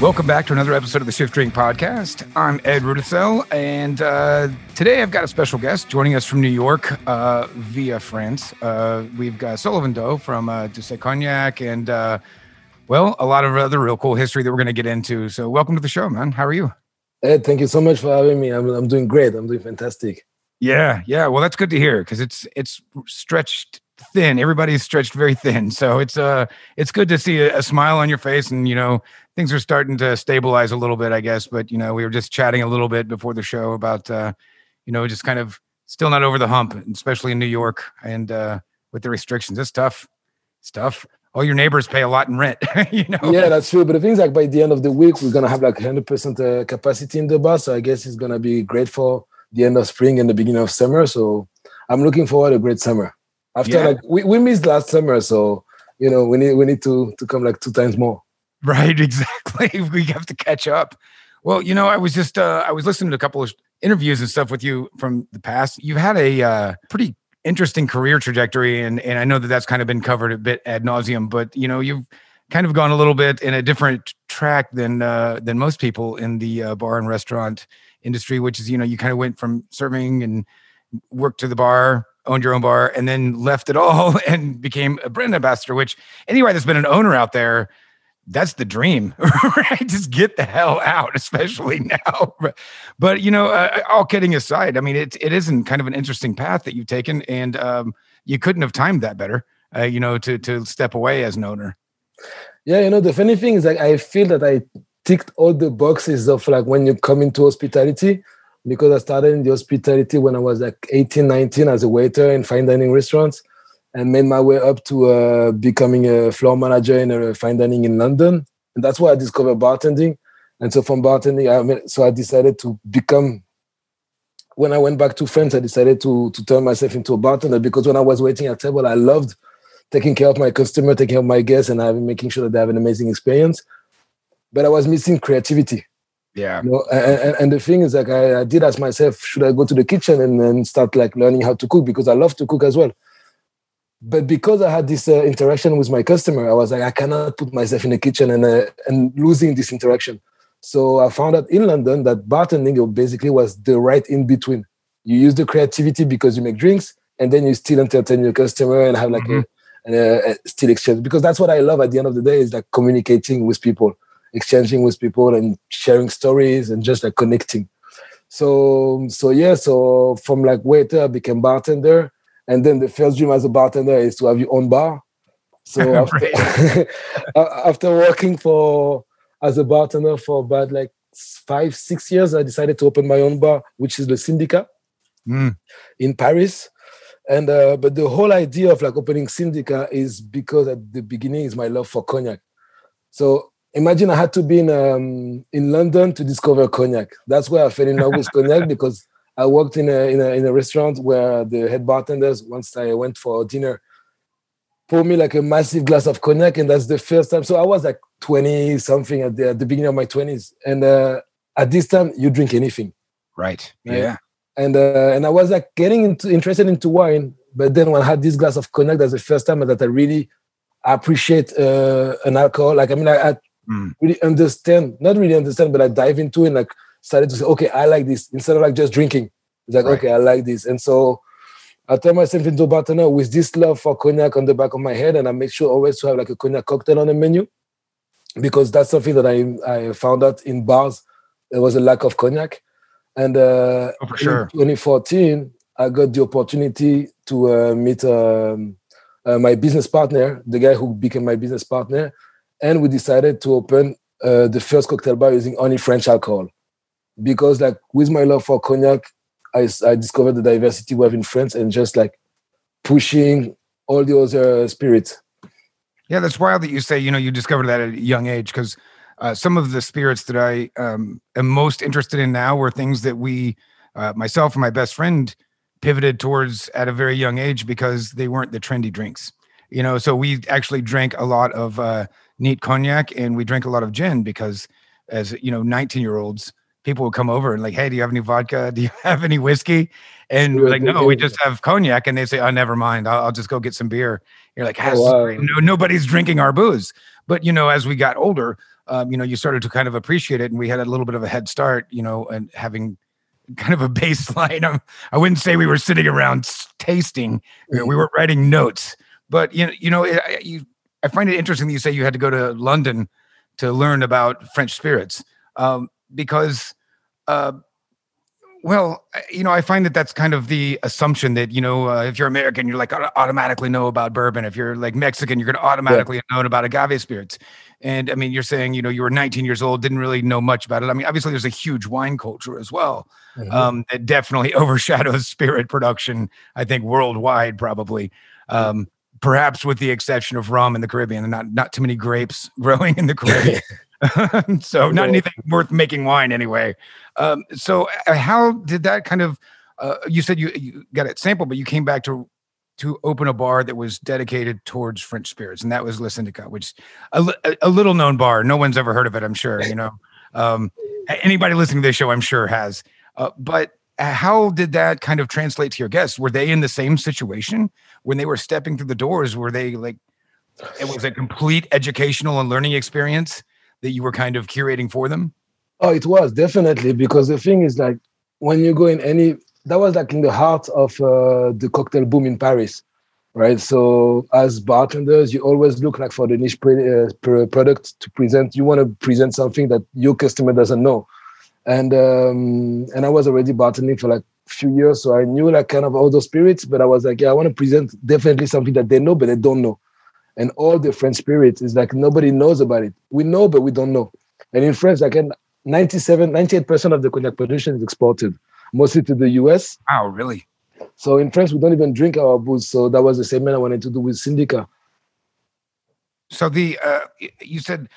Welcome back to another episode of the Shift Drink Podcast. I'm Ed Rudisell, and uh, today I've got a special guest joining us from New York uh, via France. Uh, we've got Sullivan Doh from uh, Cognac, and uh, well, a lot of other real cool history that we're going to get into. So, welcome to the show, man. How are you? Ed, thank you so much for having me. I'm, I'm doing great. I'm doing fantastic. Yeah, yeah. Well, that's good to hear because it's it's stretched thin. Everybody's stretched very thin, so it's uh it's good to see a, a smile on your face, and you know things are starting to stabilize a little bit, I guess. But you know, we were just chatting a little bit before the show about uh, you know, just kind of still not over the hump, especially in New York and uh, with the restrictions. It's tough. It's tough. All your neighbors pay a lot in rent, you know. Yeah, that's true. But the thing's like by the end of the week, we're gonna have like 100 percent uh, capacity in the bar. So I guess it's gonna be great for the end of spring and the beginning of summer. So I'm looking forward to a great summer. After Yeah. like we, we missed last summer, so you know we need we need to to come like two times more. Right, exactly. We have to catch up. Well, you know, I was just uh I was listening to a couple of interviews and stuff with you from the past. You've had a uh pretty interesting career trajectory and and I know that that's kind of been covered a bit ad nauseum, but you know, you've kind of gone a little bit in a different track than uh than most people in the uh, bar and restaurant industry, which is, you know, you kind of went from serving and worked to the bar, owned your own bar, and then left it all and became a brand ambassador, which anyway, there's been an owner out there, that's the dream, right? Just get the hell out, especially now. But you know, uh, all kidding aside, I mean, it it isn't kind of an interesting path that you've taken, and um, you couldn't have timed that better, uh, you know, to to step away as an owner. Yeah, you know the funny thing is like I feel that I ticked all the boxes of like when you come into hospitality because I started in the hospitality when I was like 18, 19 as a waiter in fine dining restaurants and made my way up to uh, becoming a floor manager in a fine dining in London. And that's where I discovered bartending. And so from bartending, I mean, so I decided to become. When I went back to France, I decided to to turn myself into a bartender because when I was waiting at table, I loved taking care of my customer, taking care of my guests, and having making sure that they have an amazing experience. But I was missing creativity. Yeah, You know, and, and, and the thing is, like, I, I did ask myself, should I go to the kitchen and then start like learning how to cook because I love to cook as well. But because I had this uh, interaction with my customer, I was like, I cannot put myself in the kitchen and uh, and losing this interaction. So I found out in London that bartending basically was the right in between. You use the creativity because you make drinks, and then you still entertain your customer and have like Mhm. a, a, a still exchange. Because that's what I love at the end of the day is like communicating with people, exchanging with people, and sharing stories and just like connecting. So so yeah, so from like waiter I became bartender, and then the first dream as a bartender is to have your own bar. So after, after working for as a bartender for about like five six years, I decided to open my own bar, which is the Syndicat Mm, in Paris. And uh, but the whole idea of like opening Syndicat is because at the beginning is my love for cognac. So imagine I had to be in um, in London to discover cognac. That's where I fell in love with cognac because I worked in a, in a in a restaurant where the head bartenders once I went for dinner poured me like a massive glass of cognac, and that's the first time. So I was like twenty something at the at the beginning of my twenties, and uh, at this time you drink anything right. Right. Yeah. and uh, and I was like getting into, interested into wine. But then when I had this glass of cognac, that's the first time that I really appreciate uh, an alcohol. Like I mean, I, I Mm. really understand, not really understand, but I dive into it and like started to say, okay, I like this instead of like just drinking. It's like Right. okay, I like this, and so I turned myself into a bartender with this love for cognac on the back of my head, and I make sure always to have like a cognac cocktail on the menu because that's something that I I found out in bars there was a lack of cognac, and uh, Oh, sure. in 2014, I got the opportunity to uh, meet um, uh, my business partner, the guy who became my business partner, and we decided to open uh, the first cocktail bar using only French alcohol. Because, like, with my love for cognac, I, I discovered the diversity we have in France and just like pushing all the other spirits. Yeah, that's wild that you say, you know, you discovered that at a young age because uh, some of the spirits that I um, am most interested in now were things that we, uh, myself and my best friend, pivoted towards at a very young age because they weren't the trendy drinks. You know, so we actually drank a lot of uh, neat cognac and we drank a lot of gin because, as you know, 19 year olds, people would come over and like, hey, do you have any vodka? Do you have any whiskey? And we're like, no, we just have cognac. And they say, oh, never mind. I'll, I'll just go get some beer. You're like, "Ah, Oh, wow. no, nobody's drinking our booze. But you know, as we got older, um, you know, you started to kind of appreciate it, and we had a little bit of a head start, you know, and having kind of a baseline. Of, I wouldn't say we were sitting around tasting; mm-hmm. we were writing notes. But you know, you know, it, you, I find it interesting that you say you had to go to London to learn about French spirits um, because. Uh, well, you know, I find that that's kind of the assumption that you know, uh, if you're American, you're like automatically know about bourbon. If you're like Mexican, you're going to automatically yeah. know about agave spirits. And I mean, you're saying, you know, you were 19 years old, didn't really know much about it. I mean, obviously, there's a huge wine culture as well. Mm-hmm. Um, that definitely overshadows spirit production, I think, worldwide, probably. Um, perhaps with the exception of rum in the Caribbean, and not not too many grapes growing in the Caribbean. so not anything worth making wine anyway. Um, so uh, how did that kind of? Uh, you said you, you got it sampled, but you came back to to open a bar that was dedicated towards French spirits, and that was Le Syndicat, which a, a little known bar. No one's ever heard of it. I'm sure. You know, um, anybody listening to this show, I'm sure has. Uh, but how did that kind of translate to your guests? Were they in the same situation when they were stepping through the doors? Were they like it was a complete educational and learning experience that you were kind of curating for them? Oh, it was definitely because the thing is like when you go in any that was like in the heart of uh, the cocktail boom in Paris, right? So as bartenders, you always look like for the niche pre- uh, product to present. You want to present something that your customer doesn't know, and um, and I was already bartending for like few years, so I knew like kind of all those spirits. But I was like, yeah, I want to present definitely something that they know, but they don't know. And all the French spirits is like nobody knows about it. We know, but we don't know. And in France, like 97, 98% of the cognac production is exported mostly to the US. Wow, really? So in France, we don't even drink our booze. So that was the segment I wanted to do with Syndicat. So the uh, you said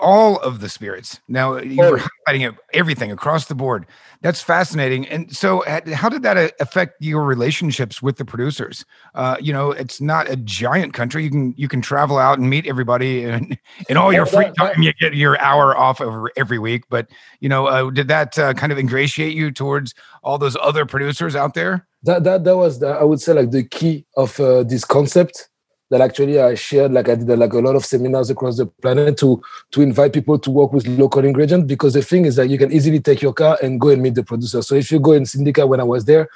all of the spirits. Now you were highlighting everything across the board. That's fascinating. And so, how did that uh, affect your relationships with the producers? Uh, you know, it's not a giant country. You can you can travel out and meet everybody, and in all your free time, you get your hour off over every week. But you know, uh, did that uh, kind of ingratiate you towards all those other producers out there? That that that was the, I would say like the key of uh, this concept that actually I shared, like I did like a lot of seminars across the planet to to invite people to work with local ingredients because the thing is that you can easily take your car and go and meet the producer. So if you go in Syndicat when I was there,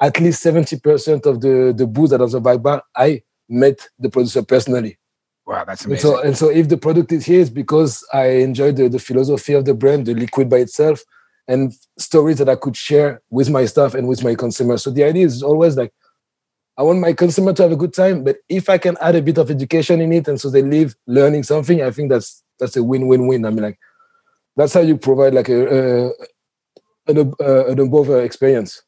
at least 70% of the, the booths that was a back bar, I met the producer personally. Wow, that's amazing. And so, and so if the product is here, it's because I enjoyed the, the philosophy of the brand, the liquid by itself, and stories that I could share with my staff and with my consumers. So the idea is always like I want my consumer to have a good time, but if I can add a bit of education in it, and so they live learning something, I think that's that's a win-win-win. I mean, like that's how you provide like a, a an, uh, an above experience.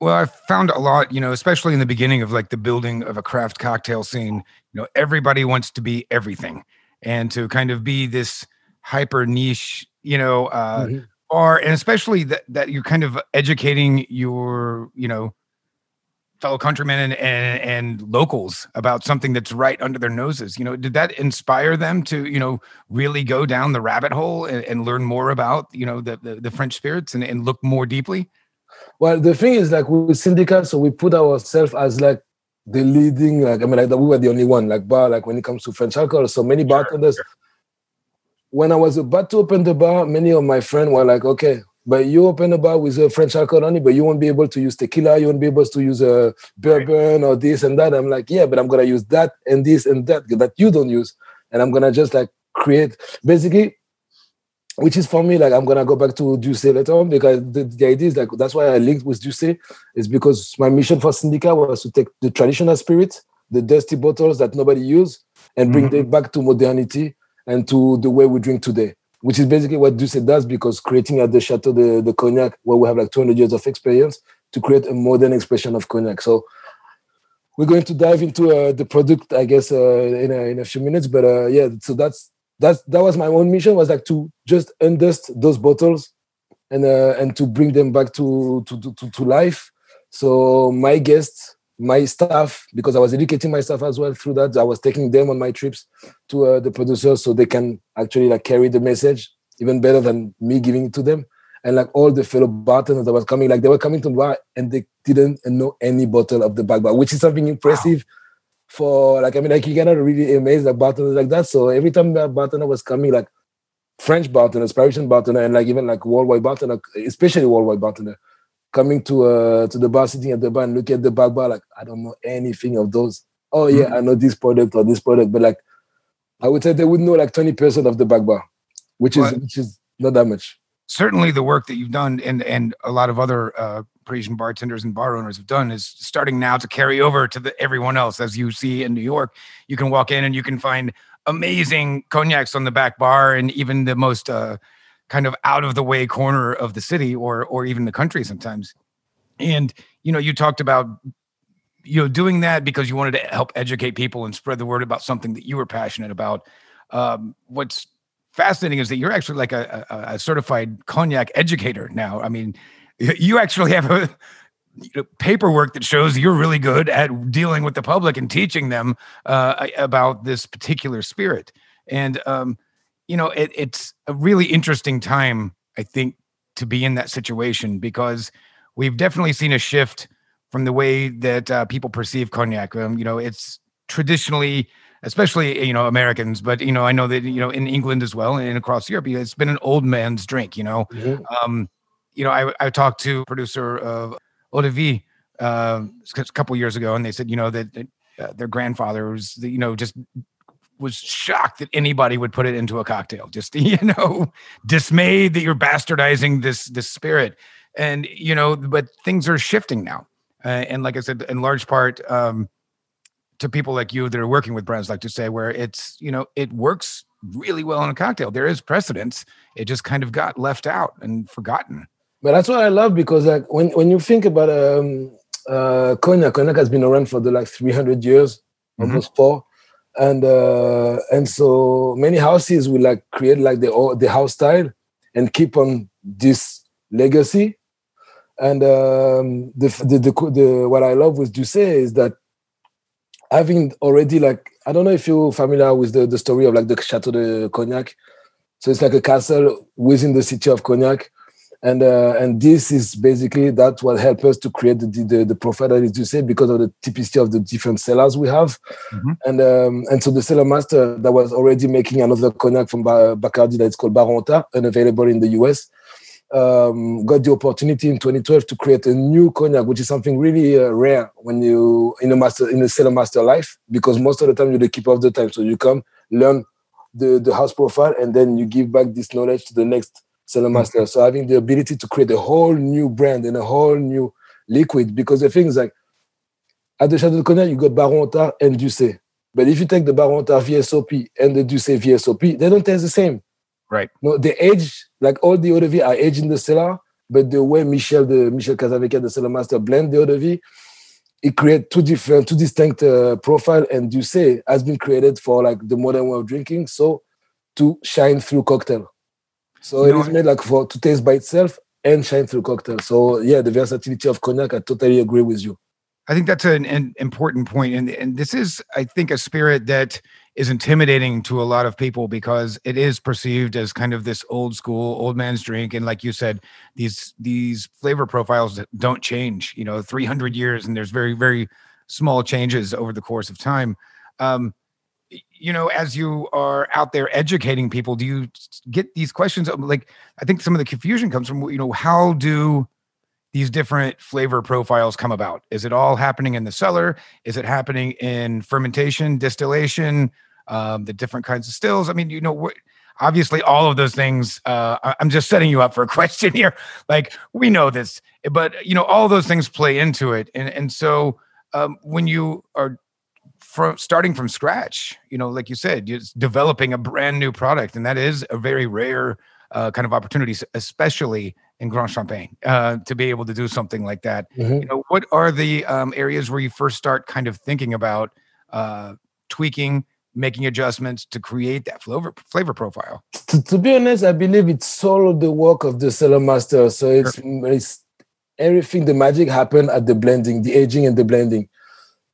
Well, I found a lot, you know, especially in the beginning of like the building of a craft cocktail scene. You know, everybody wants to be everything, and to kind of be this hyper niche, you know, uh, mm-hmm. or and especially that that you're kind of educating your, you know fellow countrymen and, and, and locals about something that's right under their noses. You know did that inspire them to you know really go down the rabbit hole and, and learn more about you know the, the, the french spirits and, and look more deeply? Well the thing is like with Syndicat so we put ourselves as like the leading like i mean like we were the only one like bar like when it comes to french alcohol. So many bartenders sure, sure. when i was about to open the bar many of my friends were like okay but you open a bar with a French alcohol only, but you won't be able to use tequila, you won't be able to use a bourbon right. or this and that. I'm like, yeah, but I'm gonna use that and this and that that you don't use, and I'm gonna just like create basically, which is for me like I'm gonna go back to D'USSÉ later on because the, the idea is like that's why I linked with D'USSÉ is because my mission for Syndicat was to take the traditional spirit, the dusty bottles that nobody use, and bring mm-hmm. them back to modernity and to the way we drink today which is basically what D'USSÉ does because creating at the Chateau the, the Cognac, where we have like 200 years of experience, to create a modern expression of Cognac. So we're going to dive into uh, the product, I guess, uh, in, a, in a few minutes. But uh, yeah, so that's that's that was my own mission was like to just undust those bottles and uh, and to bring them back to to, to to life. So my guests my staff because I was educating myself as well through that. I was taking them on my trips to uh, the producers so they can actually like carry the message even better than me giving it to them. And like all the fellow bartenders that was coming, like they were coming to the bar and they didn't know any bottle of the back bar, which is something impressive wow. for like I mean like you cannot really amaze like bartenders like that. So every time that bartender was coming, like French bartenders, Parisian bartender, and like even like worldwide bartender, especially worldwide bartender, coming to uh to the bar, sitting at the bar and look at the back bar, like I don't know anything of those. Oh yeah, mm-hmm. I know this product or this product, but like I would say they would know like 20% of the back bar, which is which is not that much. Certainly the work that you've done and and a lot of other uh Parisian bartenders and bar owners have done is starting now to carry over to the everyone else. As you see in New York, you can walk in and you can find amazing cognacs on the back bar and even the most uh, kind of out of the way corner of the city or or even the country sometimes. And you know, you talked about you know doing that because you wanted to help educate people and spread the word about something that you were passionate about. Um, what's fascinating is that you're actually like a, a, a certified cognac educator now. I mean, you actually have a paperwork that shows you're really good at dealing with the public and teaching them uh, about this particular spirit. And um, you know, it, it's a really interesting time, I think, to be in that situation because we've definitely seen a shift from the way that uh, people perceive cognac. Um, you know, it's traditionally, especially you know Americans, but you know, I know that you know in England as well and across Europe, it's been an old man's drink. You know, mm-hmm. um, you know, I, I talked to producer of Eau de Vie uh, a couple years ago, and they said, you know, that, uh, their grandfather was, you know, just was shocked that anybody would put it into a cocktail. Just you know, dismayed that you're bastardizing this this spirit, and you know, but things are shifting now, uh, and like I said, in large part. Um, to people like you that are working with brands like D'USSÉ where it's you know it works really well in a cocktail there is precedence it just kind of got left out and forgotten but that's what I love because like when, when you think about um, uh, cognac, cognac has been around for the like 300 years, mm-hmm. almost four. And uh, and so many houses will like create like the the house style and keep on this legacy. And um, the, the, the the what I love with D'USSÉ is that having already like I don't know if you're familiar with the, the story of like the Chateau de Cognac. So it's like a castle within the city of Cognac and uh, and this is basically that what helped us to create the, the, the profile that is D'USSÉ because of the typicity of the different cellars we have mm-hmm. and um, and so the cellar master that was already making another cognac from Bacardi that is called Baron Otard available in the US um, got the opportunity in 2012 to create a new cognac which is something really uh, rare when you in a master in a cellar master life because most of the time you're the keeper of the time so you come learn the the house profile and then you give back this knowledge to the next Cellar Master. So having the ability to create a whole new brand and a whole new liquid, because the thing is like at the Chateau de Cognac, you got Baron Otard and D'USSÉ. But if you take the Baron Otard VSOP and the D'USSÉ VSOP, they don't taste the same. Right. No, the age, like all the eau de vie are aged in the cellar, but the way Michel, the Michel Casavecchia, the cellar master, blend the eau de vie, it creates two different, two distinct uh, profile. And D'USSÉ has been created for like the modern way of drinking, so to shine through cocktail. So it is made like for to taste by itself and shine through cocktail. So yeah, the versatility of cognac, I totally agree with you. I think that's an, an important point, and and this is, I think, a spirit that is intimidating to a lot of people because it is perceived as kind of this old school, old man's drink, and like you said, these these flavor profiles don't change. You know, three hundred years, and there's very very small changes over the course of time. Um, you know, as you are out there educating people, do you get these questions? Like, I think some of the confusion comes from, you know, how do these different flavor profiles come about? Is it all happening in the cellar? Is it happening in fermentation, distillation, um, the different kinds of stills? I mean, you know, obviously all of those things. Uh, I'm just setting you up for a question here. Like, we know this, but you know, all those things play into it, and and so um, when you are from starting from scratch you know like you said just developing a brand new product and that is a very rare uh, kind of opportunities especially in grand champagne uh, to be able to do something like that mm-hmm. you know what are the um, areas where you first start kind of thinking about uh, tweaking making adjustments to create that flavor flavor profile to, to, be honest i believe it's all the work of the cellar master so it's, sure. it's everything the magic happened at the blending the aging and the blending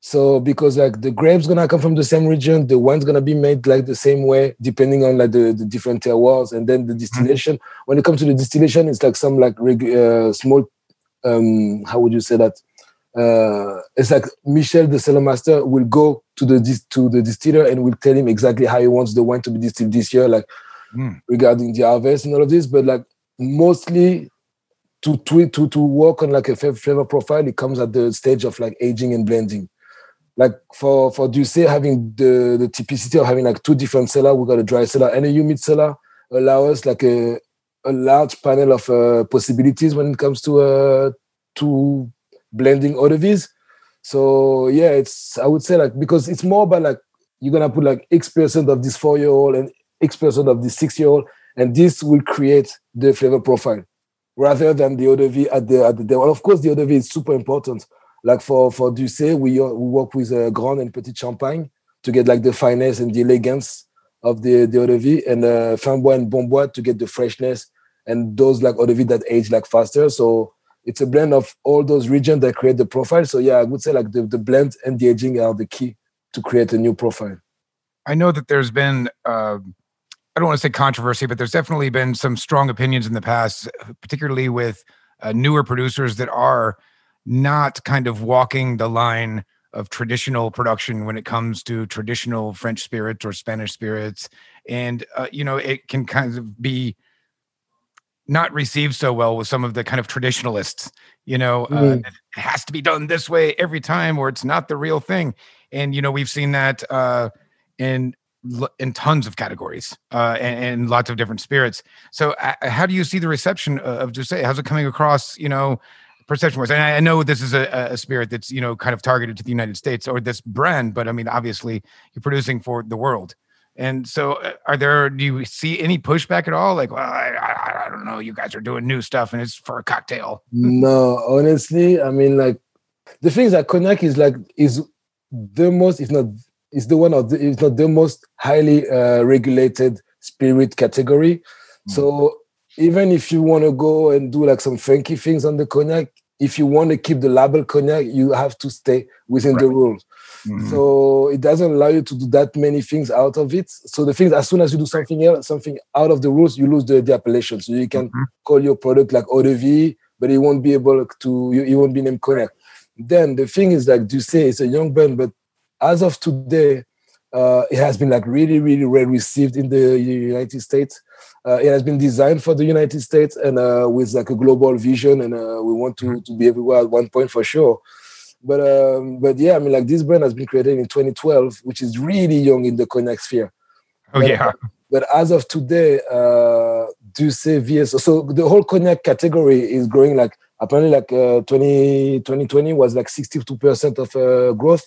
so because like the grapes gonna come from the same region, the wine's gonna be made like the same way, depending on like the, the different terroirs, and then the distillation. Mm-hmm. When it comes to the distillation, it's like some like uh, small, um, how would you say that? Uh, it's like Michel, the cellar master, will go to the to the distiller and will tell him exactly how he wants the wine to be distilled this year. Like mm. regarding the harvest and all of this. But like mostly to to to work on like a flavor profile, it comes at the stage of like aging and blending. Like for for D'ussé having the the typicity of having like two different cellar, we got a dry cellar and a humid cellar, allow us like a a large panel of uh, possibilities when it comes to uh to blending eau de. So yeah, it's I would say like because it's more about like you're gonna put like X percent of this four year old and X percent of this six year old, and this will create the flavor profile rather than the eau de vie at the at the well, of course the eau de vie is super important. Like for for D'ussé, we we work with uh, Grand and Petit Champagne to get like the finesse and the elegance of the the eau de vie, and uh, Fins Bois and Bons Bois to get the freshness and those like eau de vie that age like faster. So it's a blend of all those regions that create the profile. So yeah, I would say like the, the blend and the aging are the key to create a new profile. I know that there's been uh, I don't want to say controversy, but there's definitely been some strong opinions in the past, particularly with uh, newer producers that are not kind of walking the line of traditional production when it comes to traditional French spirits or Spanish spirits, and uh, you know it can kind of be not received so well with some of the kind of traditionalists. You know, mm. uh, it has to be done this way every time, or it's not the real thing. And you know, we've seen that uh, in in tons of categories uh, and, and, lots of different spirits. So, uh, how do you see the reception of D'USSÉ? How's it coming across? You know, perception wise. And I, I know this is a, a, spirit that's you know kind of targeted to the United States or this brand, but I mean, obviously, you're producing for the world. And so, uh, are there? Do you see any pushback at all? Like, well, I, I, I don't know. You guys are doing new stuff, and it's for a cocktail. no, honestly, I mean, like the things that cognac is like is the most, if not, is the one of the, if not the most highly uh, regulated spirit category. Mm. So even if you want to go and do like some funky things on the cognac, if you want to keep the label cognac, you have to stay within right. the rules. Mm-hmm. So it doesn't allow you to do that many things out of it. So the things, as soon as you do something else, something out of the rules, you lose the, the appellation. So you can mm-hmm. call your product like eau de vie, but it won't be able to, you, you won't be named cognac. Then the thing is like you say it's a young brand, but as of today, uh, it has been like really, really well received in the United States. Uh, it has been designed for the United States and uh, with like a global vision, and uh, we want to, mm-hmm. to be everywhere at one point for sure. But um, but yeah, I mean, like this brand has been created in 2012, which is really young in the cognac sphere. Oh but, yeah. But as of today, uh, D'ussé VS, so the whole cognac category is growing like apparently like uh, 20, 2020 was like 62% of uh, growth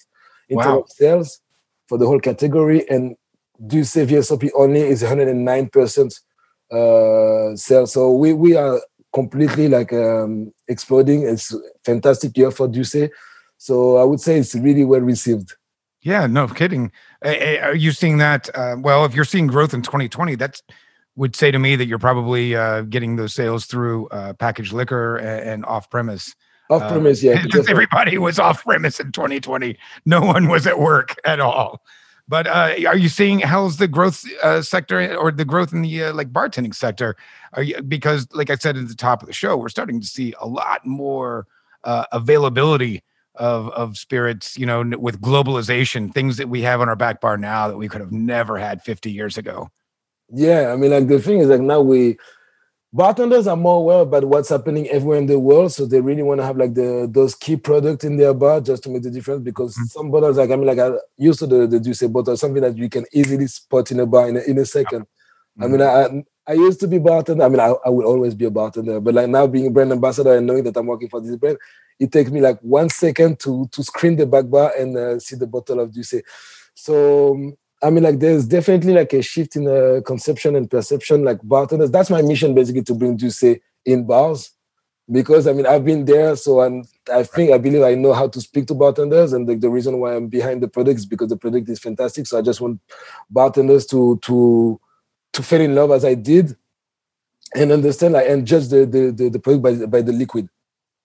in wow. terms of sales for the whole category, and D'ussé VSOP only is 109% uh, sales. So we we are completely like um, exploding. It's fantastic year for D'ussé. So I would say it's really well received. Yeah, no kidding. Are you seeing that? Uh, well, if you're seeing growth in 2020, that would say to me that you're probably uh, getting those sales through uh, packaged liquor and, and off premise. Off premise, yeah. Because everybody was off premise in 2020. No one was at work at all. But uh, are you seeing how's the growth uh, sector or the growth in the uh, like bartending sector? Are you because like I said at the top of the show, we're starting to see a lot more uh, availability of of spirits you know with globalization things that we have on our back bar now that we could have never had 50 years ago yeah i mean like the thing is like now we bartenders are more aware about what's happening everywhere in the world so they really want to have like the those key products in their bar just to make the difference because mm-hmm. some bottles like i mean like i used to the, the juice bottle something that you can easily spot in a bar in a, in a 2nd mm-hmm. i mean i I used to be bartender. I mean, I, I will always be a bartender, but like now being a brand ambassador and knowing that I'm working for this brand, it takes me like one second to to screen the back bar and uh, see the bottle of D'ussé. So um, I mean, like there's definitely like a shift in uh, conception and perception. Like bartenders, that's my mission basically to bring D'ussé in bars, because I mean I've been there, so I'm, I think I believe I know how to speak to bartenders, and the, the reason why I'm behind the product is because the product is fantastic. So I just want bartenders to to to fall in love as I did, and understand like and judge the the the, the product by by the liquid,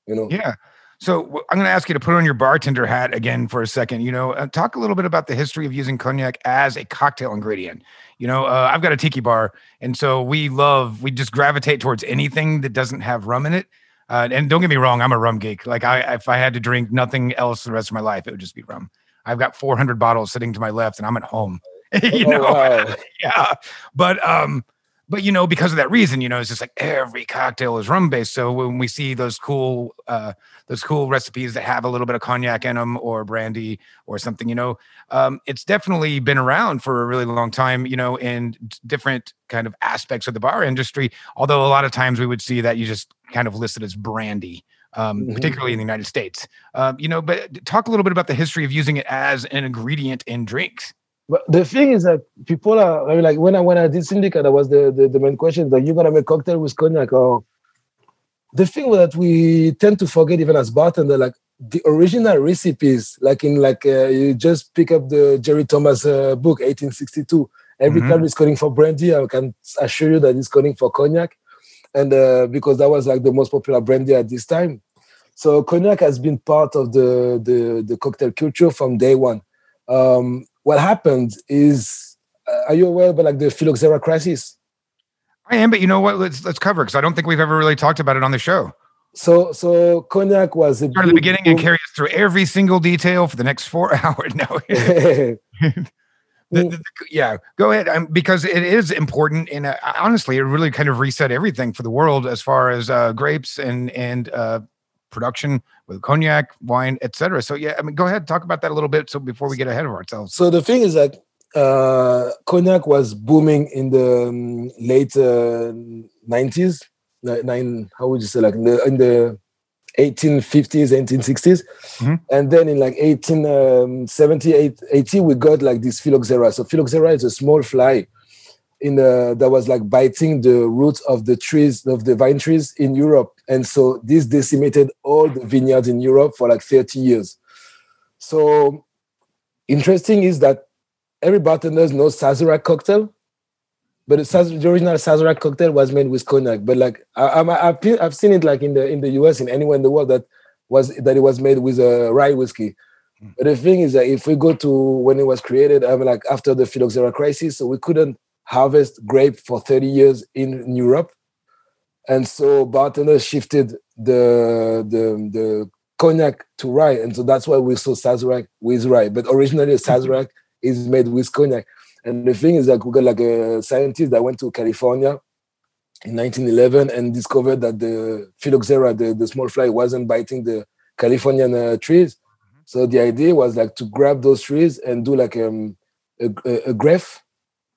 you know. Yeah. So I'm going to ask you to put on your bartender hat again for a second. You know, uh, talk a little bit about the history of using cognac as a cocktail ingredient. You know, uh, I've got a tiki bar, and so we love we just gravitate towards anything that doesn't have rum in it. Uh, and don't get me wrong, I'm a rum geek. Like I, if I had to drink nothing else the rest of my life, it would just be rum. I've got 400 bottles sitting to my left, and I'm at home. you oh, know, wow. yeah. But um, but you know, because of that reason, you know, it's just like every cocktail is rum based. So when we see those cool, uh, those cool recipes that have a little bit of cognac in them or brandy or something, you know, um, it's definitely been around for a really long time, you know, in different kind of aspects of the bar industry. Although a lot of times we would see that you just kind of listed as brandy. Um, mm-hmm. particularly in the United States, um, you know, but talk a little bit about the history of using it as an ingredient in drinks. But the thing is that people are I mean, like when I when I did Syndicat, that was the, the, the main question: like you're gonna make cocktail with cognac or the thing that we tend to forget even as bartender, like the original recipes, like in like uh, you just pick up the Jerry Thomas uh, book, 1862. Every mm-hmm. time it's calling for brandy, I can assure you that it's calling for cognac, and uh, because that was like the most popular brandy at this time. So cognac has been part of the the, the cocktail culture from day one. Um, what happened is, uh, are you aware about like the phylloxera crisis? I am, but you know what? Let's let's cover because I don't think we've ever really talked about it on the show. So so cognac was a start at the beginning boom. and carry us through every single detail for the next four hours. No. the, the, the, yeah, go ahead. Um, because it is important, and uh, honestly, it really kind of reset everything for the world as far as uh, grapes and and uh, production with cognac, wine, etc. So yeah, I mean, go ahead, talk about that a little bit. So before we get ahead of ourselves. So the thing is that uh, cognac was booming in the um, late uh, 90s. Nine, how would you say, like in the, in the 1850s, 1860s. Mm-hmm. And then in like 1870, um, 80, we got like this phylloxera. So phylloxera is a small fly in the, that was like biting the roots of the trees of the vine trees in Europe, and so this decimated all the vineyards in Europe for like 30 years. So interesting is that every bartender knows Sazerac cocktail, but the, original Sazerac cocktail was made with cognac. But like I, have I've seen it like in the in the US in anywhere in the world that was that it was made with a rye whiskey. Hmm. But the thing is that if we go to when it was created, I mean, like after the phylloxera crisis, so we couldn't harvest grape for 30 years in Europe. And so bartenders shifted the, the, the cognac to rye. And so that's why we saw Sazerac with rye. But originally Sazerac is made with cognac. And the thing is that we got like a scientist that went to California in 1911 and discovered that the phylloxera, the, the small fly, wasn't biting the Californian uh, trees. So the idea was like to grab those trees and do like um, a, a, a grape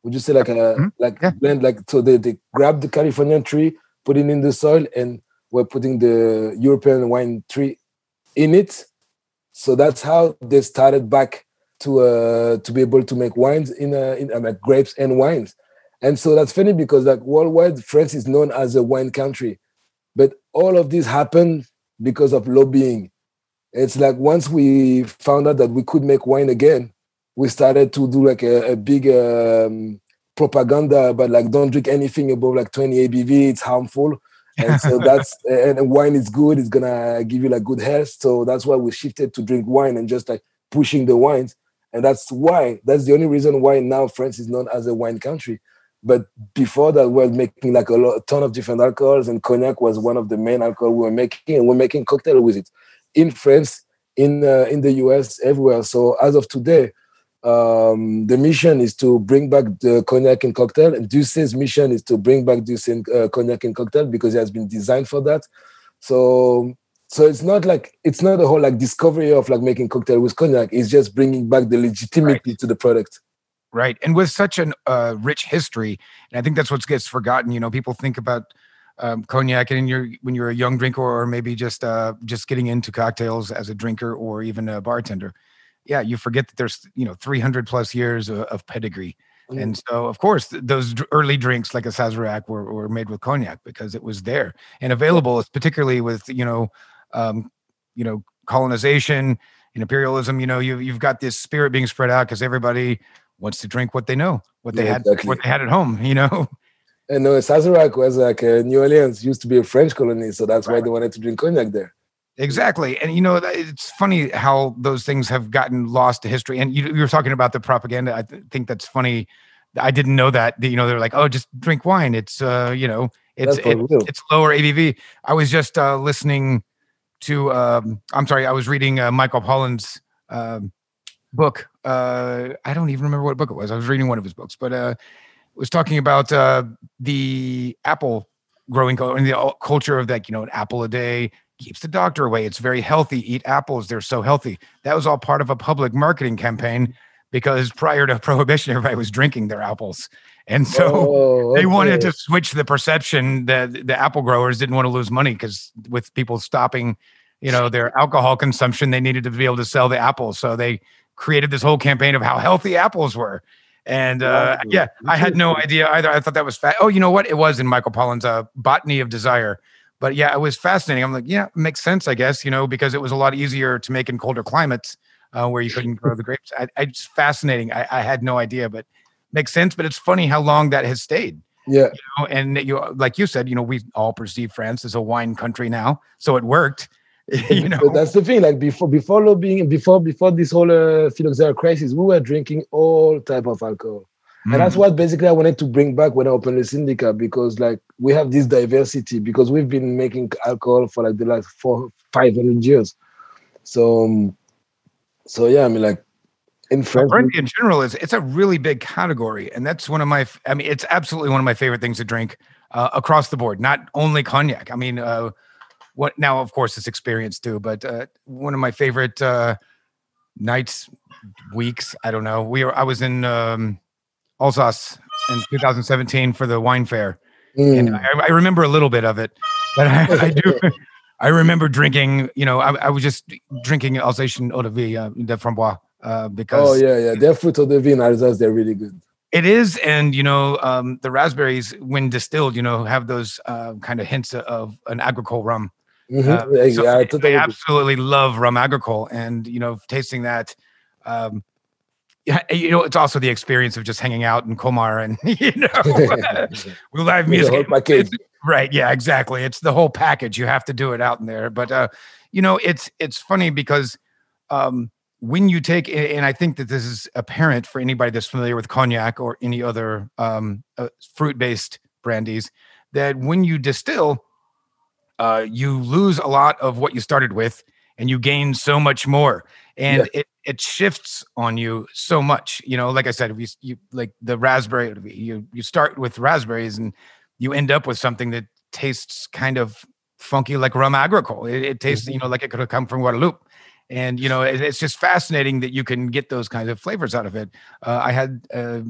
would you say like a mm-hmm. like yeah. blend like so they, they grab the Californian tree, put it in the soil, and we're putting the European wine tree in it. So that's how they started back to uh to be able to make wines in uh in uh, like grapes and wines. And so that's funny because like worldwide, France is known as a wine country, but all of this happened because of lobbying. It's like once we found out that we could make wine again, we started to do like a, a big um, propaganda but like don't drink anything above like 20 ABV, it's harmful. And so that's and wine is good, it's gonna give you like good health. So that's why we shifted to drink wine and just like pushing the wines. And that's why that's the only reason why now France is known as a wine country. But before that, we are making like a, lot, a ton of different alcohols, and cognac was one of the main alcohol we were making, and we're making cocktail with it in France, in uh, in the US, everywhere. So as of today, um, the mission is to bring back the cognac and cocktail, and D'USSÉ's mission is to bring back D'USSÉ uh, cognac and cocktail because it has been designed for that. So, so it's not like it's not a whole like discovery of like making cocktail with cognac. It's just bringing back the legitimacy right. to the product. Right, and with such a uh, rich history, and I think that's what gets forgotten. You know, people think about um, cognac and you're when you're a young drinker or maybe just uh, just getting into cocktails as a drinker or even a bartender yeah, you forget that there's you know 300 plus years of, of pedigree. Mm. And so, of course, th- those early drinks like a Sazerac were, were made with cognac because it was there and available, particularly with you know, um, you know, colonization and imperialism. You know, you you've got this spirit being spread out because everybody wants to drink what they know, what they yeah, had, exactly. what they had at home. You know. And no, Sazerac was like uh, New Orleans used to be a French colony, so that's right. why they wanted to drink cognac there. Exactly. And you know, it's funny how those things have gotten lost to history. And you, you were talking about the propaganda. I th- think that's funny. I didn't know that, you know, they're like, oh, just drink wine. It's, uh, you know, it's, it, it's lower ABV. I was just uh, listening to, um, I'm sorry, I was reading uh, Michael Pollan's um, book. Uh, I don't even remember what book it was. I was reading one of his books, but uh, was talking about uh, the apple growing and the culture of that, you know, an apple a day keeps the doctor away. It's very healthy. Eat apples. They're so healthy. That was all part of a public marketing campaign because prior to prohibition, everybody was drinking their apples. And so oh, okay. they wanted to switch the perception that the apple growers didn't want to lose money because with people stopping, you know, their alcohol consumption, they needed to be able to sell the apples. So they created this whole campaign of how healthy apples were. And uh, yeah, I had no idea either. I thought that was fat. Oh, you know what? It was in Michael Pollan's uh, Botany of Desire. But yeah, it was fascinating. I'm like, yeah, makes sense, I guess, you know, because it was a lot easier to make in colder climates uh, where you couldn't grow the grapes. I, I it's fascinating. I, I had no idea, but makes sense. But it's funny how long that has stayed. Yeah. You know, and you like you said, you know, we all perceive France as a wine country now, so it worked. you know, but that's the thing. Like before, before lobbying, before before this whole uh, phylloxera crisis, we were drinking all type of alcohol, mm. and that's what basically I wanted to bring back when I opened the Syndicat because like we have this diversity because we've been making alcohol for like the last four five hundred years. So, um, so yeah, I mean like in France, brandy in general is it's a really big category, and that's one of my. I mean, it's absolutely one of my favorite things to drink uh, across the board. Not only cognac. I mean. Uh, what now of course it's experience too but uh, one of my favorite uh, nights weeks i don't know we were i was in um, alsace in 2017 for the wine fair mm. and I, I, remember a little bit of it but i, I do i remember drinking you know i, I was just drinking alsatian eau de vie uh, de framboise uh, because oh yeah yeah their fruit eau de vie in alsace they're really good it is, and you know, um, the raspberries, when distilled, you know, have those uh, kind of hints of an agricole rum. Mm-hmm. Uh, so yeah, I, I absolutely love rum agricole, and you know, tasting that. Um, you know, it's also the experience of just hanging out in Colmar and you know, we live music. Right? Yeah, exactly. It's the whole package. You have to do it out in there. But uh, you know, it's it's funny because um, when you take, and I think that this is apparent for anybody that's familiar with cognac or any other um, uh, fruit based brandies, that when you distill uh, you lose a lot of what you started with and you gain so much more and yeah. it, it shifts on you so much you know like i said if you, you like the raspberry you you start with raspberries and you end up with something that tastes kind of funky like rum agricole it, it tastes mm-hmm. you know like it could have come from guadeloupe and you know it, it's just fascinating that you can get those kinds of flavors out of it uh, i had uh,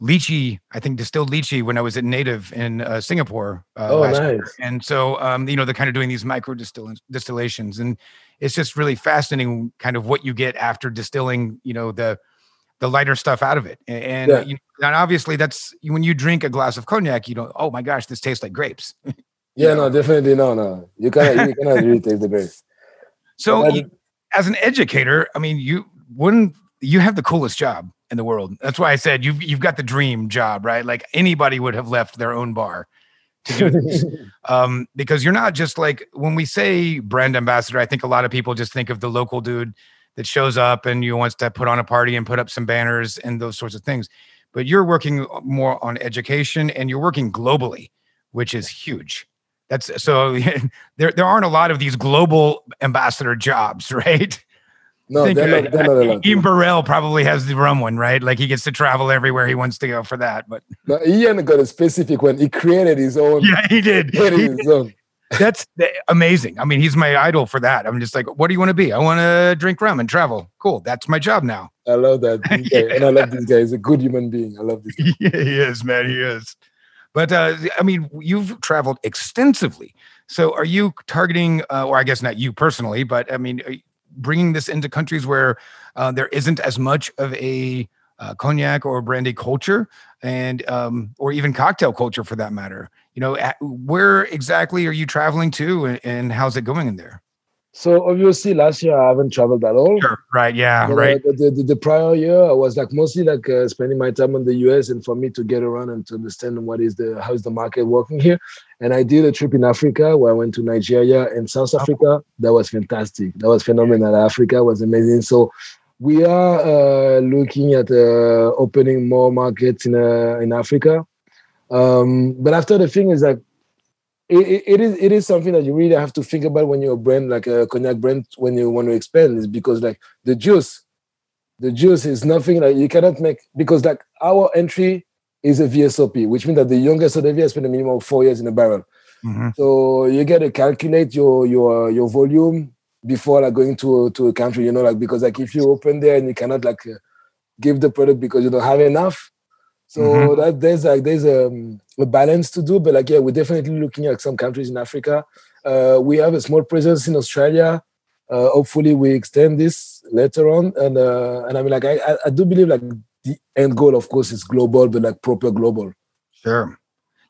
lychee, I think distilled lychee when I was at Native in uh, Singapore. Uh, oh, nice. Year. And so, um, you know, they're kind of doing these micro distill- distillations, and it's just really fascinating, kind of what you get after distilling, you know, the the lighter stuff out of it. And, yeah. you know, and obviously, that's when you drink a glass of cognac, you don't. Oh my gosh, this tastes like grapes. yeah, no, definitely no, no. You cannot, you cannot really taste the grapes. So, as an educator, I mean, you wouldn't you have the coolest job in the world. That's why I said you've you've got the dream job, right? Like anybody would have left their own bar to do this. um, because you're not just like when we say brand ambassador, I think a lot of people just think of the local dude that shows up and you wants to put on a party and put up some banners and those sorts of things. But you're working more on education and you're working globally, which is huge. That's so there there aren't a lot of these global ambassador jobs, right? No, think, they're not, they're not allowed. Ian Burrell probably has the rum one, right? Like he gets to travel everywhere he wants to go for that. But no, Ian got a specific one. He created his own. Yeah, he did. He did. Own. That's amazing. I mean, he's my idol for that. I'm just like, what do you want to be? I want to drink rum and travel. Cool. That's my job now. I love that. yeah. And I love this guy. He's a good human being. I love this guy. Yeah, he is, man. He is. But uh, I mean, you've traveled extensively. So are you targeting, uh, or I guess not you personally, but I mean, bringing this into countries where uh, there isn't as much of a uh, cognac or brandy culture and um, or even cocktail culture for that matter. You know at, where exactly are you traveling to and, and, how's it going in there so obviously last year i haven't traveled at all sure. right yeah but, right uh, the, the, the, prior year i was like mostly like uh, spending my time in the us and for me to get around and to understand what is the how is the market working here and I did a trip in Africa where I went to Nigeria and South oh. Africa. That was fantastic. That was phenomenal. Africa was amazing. So we are uh, looking at uh, opening more markets in uh, in Africa. Um, but after the thing is like it, it is it is something that you really have to think about when you're a brand like a cognac brand when you want to expand is because like the juice, the juice is nothing like you cannot make because like our entry is a VSOP, which means that the youngest of the vie has spent a minimum of four years in a barrel. Mm-hmm. So you get to calculate your your your volume before like going to to a country, you know, like because like if you open there and you cannot like give the product because you don't have enough. So Mhm. that there's like there's um, a balance to do, but like yeah, we're definitely looking at some countries in Africa. Uh, we have a small presence in Australia. Uh, hopefully, we extend this later on, and uh, and I mean like I I- do believe like the end goal, of course, is global, but like proper global. Sure.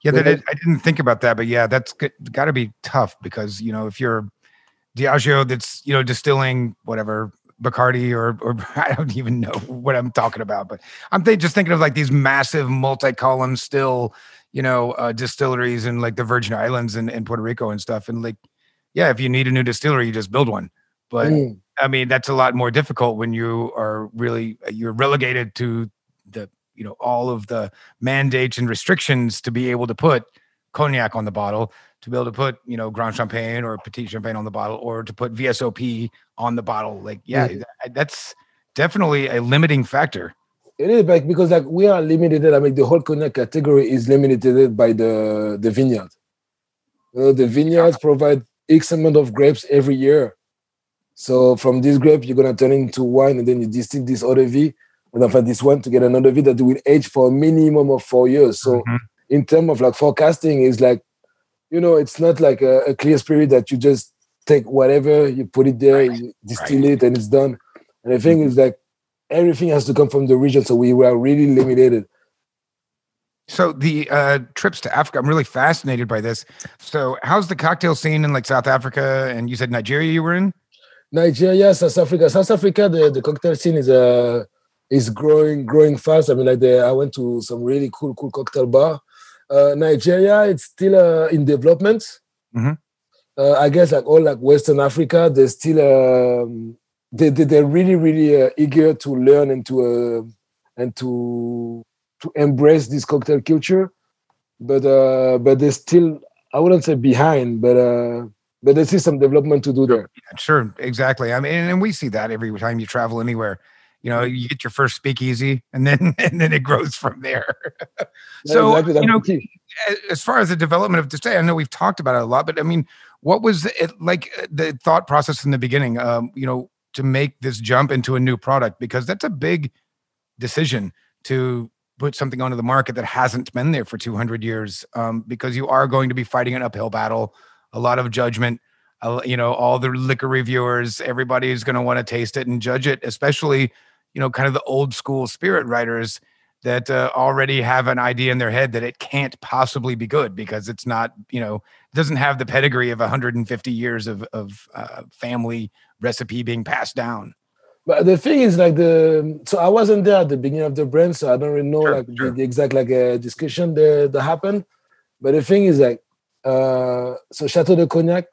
Yeah, Yeah, that is, I didn't think about that, but yeah, that's got to be tough because you know if you're Diageo that's you know distilling whatever Bacardi or or I don't even know what I'm talking about, but I'm th- just thinking of like these massive multi-column still you know uh, distilleries in like the Virgin Islands and, and Puerto Rico and stuff, and like yeah, if you need a new distillery, you just build one, but Mm. I mean, that's a lot more difficult when you are really you're relegated to the you know all of the mandates and restrictions to be able to put cognac on the bottle, to be able to put you know Grand Champagne or Petite Champagne on the bottle, or to put VSOP on the bottle. Like, yeah, Mhm. that- that's definitely a limiting factor. It is like because like we are limited. I mean, the whole cognac category is limited by the the vineyard. Know, the vineyards provide X amount of grapes every year. So from this grape, you're gonna turn into wine, and then you distill this de vie, and after this one to get another vie that will age for a minimum of four years. So Mhm. in terms of like forecasting, is like, you know, it's not like a, a clear spirit that you just take whatever, you put it there, Right, you distill it, and it's done. And the thing is like everything has to come from the region, so we were really limited. So the uh, trips to Africa, I'm really fascinated by this. So how's the cocktail scene in like South Africa? And you said Nigeria you were in? Nigeria, South Africa. South Africa, the, the cocktail scene is uh is growing growing fast. I mean, like the, I went to some really cool cool cocktail bar. Uh, Nigeria, it's still uh, in development. Mhm. Uh, I guess like all like Western Africa, they're still um, they, they they're really really uh, eager to learn and to uh, and to to embrace this cocktail culture. But uh, but they're still I wouldn't say behind, but uh, but there's still some development to do there. Sure, exactly. I mean, and we see that every time you travel anywhere. You know, you get your first speakeasy, and then and then it grows from there. Yeah, so exactly, you know, the key. a- as far as the development of display, I know we've talked about it a lot, but I mean, what was it like uh, the thought process in the beginning? Um, you know, to make this jump into a new product because that's a big decision to put something onto the market that hasn't been there for 200 years um, because you are going to be fighting an uphill battle a lot of judgment uh, you know all the liquor reviewers everybody is going to want to taste it and judge it especially you know kind of the old school spirit writers that uh, already have an idea in their head that it can't possibly be good because it's not you know doesn't have the pedigree of 150 years of of uh, family recipe being passed down But the thing is, like the so I wasn't there at the beginning of the brand, so I don't really know Sure, like sure. the, the exact like uh, discussion that, that happened. But the thing is, like, uh, so Chateau de Cognac.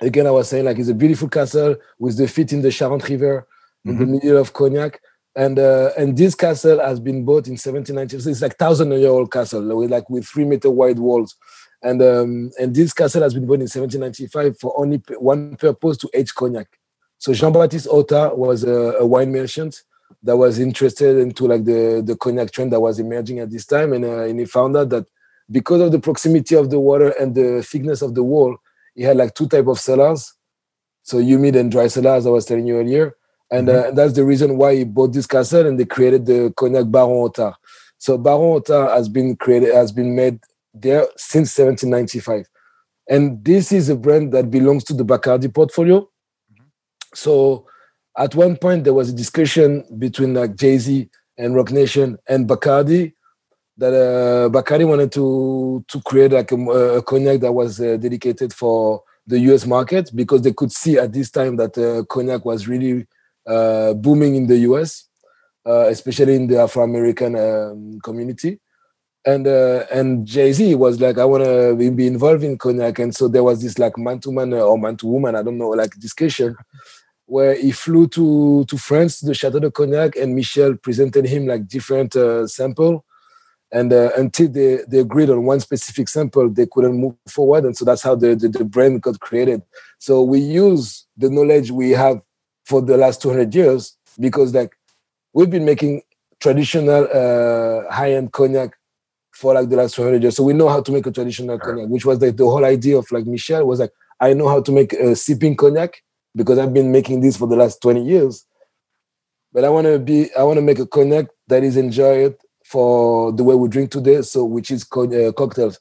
Again, I was saying like it's a beautiful castle with the feet in the Charente River in the middle of Cognac, and uh, and this castle has been built in 1790. So it's like thousand year old castle with like with three meter wide walls. And um, and this castle has been built in 1795 for only one purpose to age cognac. So Jean-Baptiste Otard was a, a wine merchant that was interested into like the, the cognac trend that was emerging at this time. And, uh, and he found out that because of the proximity of the water and the thickness of the wall, he had like two type of cellars. So humid and dry cellars. I was telling you earlier. And, uh, and that's the reason why he bought this castle and they created the cognac Baron Otard. So Baron Otard has been created, has been made there since 1795. And this is a brand that belongs to the Bacardi portfolio. So at one point there was a discussion between like Jay-Z and Roc Nation and Bacardi that uh, Bacardi wanted to to create like a, a cognac that was uh, dedicated for the US market because they could see at this time that uh, cognac was really booming in the US, uh, especially in the Afro-American um, community. And uh, and Jay Z was like, I want to be involved in cognac, and so there was this like man to man or man to woman, I don't know, like discussion where he flew to to France, to the Chateau de Cognac, and Michel presented him like different uh, sample, and uh, until they they agreed on one specific sample, they couldn't move forward, and so that's how the, the the brand got created. So we use the knowledge we have for the last 200 years because like we've been making traditional uh, high-end cognac for like the last 200 years. So we know how to make a traditional sure. cognac, which was like the whole idea of like Michel was like, I know how to make a sipping cognac because I've been making this for the last 20 years. But I want to be, I want to make a cognac that is enjoyed for the way we drink today. So which is co- uh, cocktails.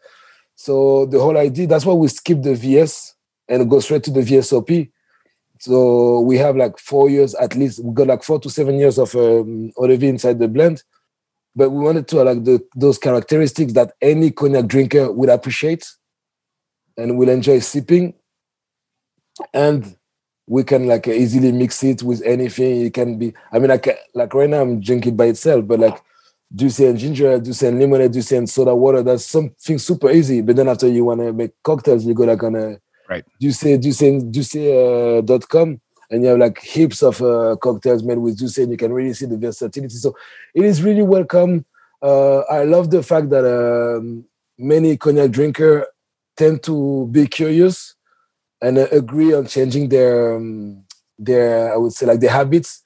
So the whole idea, that's why we skip the VS and go straight to the VSOP. So we have like four years at least. We got like four to seven years of um, inside the blend, but we wanted to like the, those characteristics that any cognac drinker would appreciate and will enjoy sipping, and we can like easily mix it with anything. It can be. I mean, like like right now I'm drinking by itself, but like D'USSÉ and ginger, D'USSÉ and lemonade, D'USSÉ and soda water. That's something super easy. But then after you want to make cocktails, you go like on a right juicy juicy uh, dot com and you have like heaps of uh, cocktails made with D'USSÉ and you can really see the versatility. So it is really welcome. Uh, I love the fact that um, many cognac drinker tend to be curious and uh, agree on changing their um, their I would say like their habits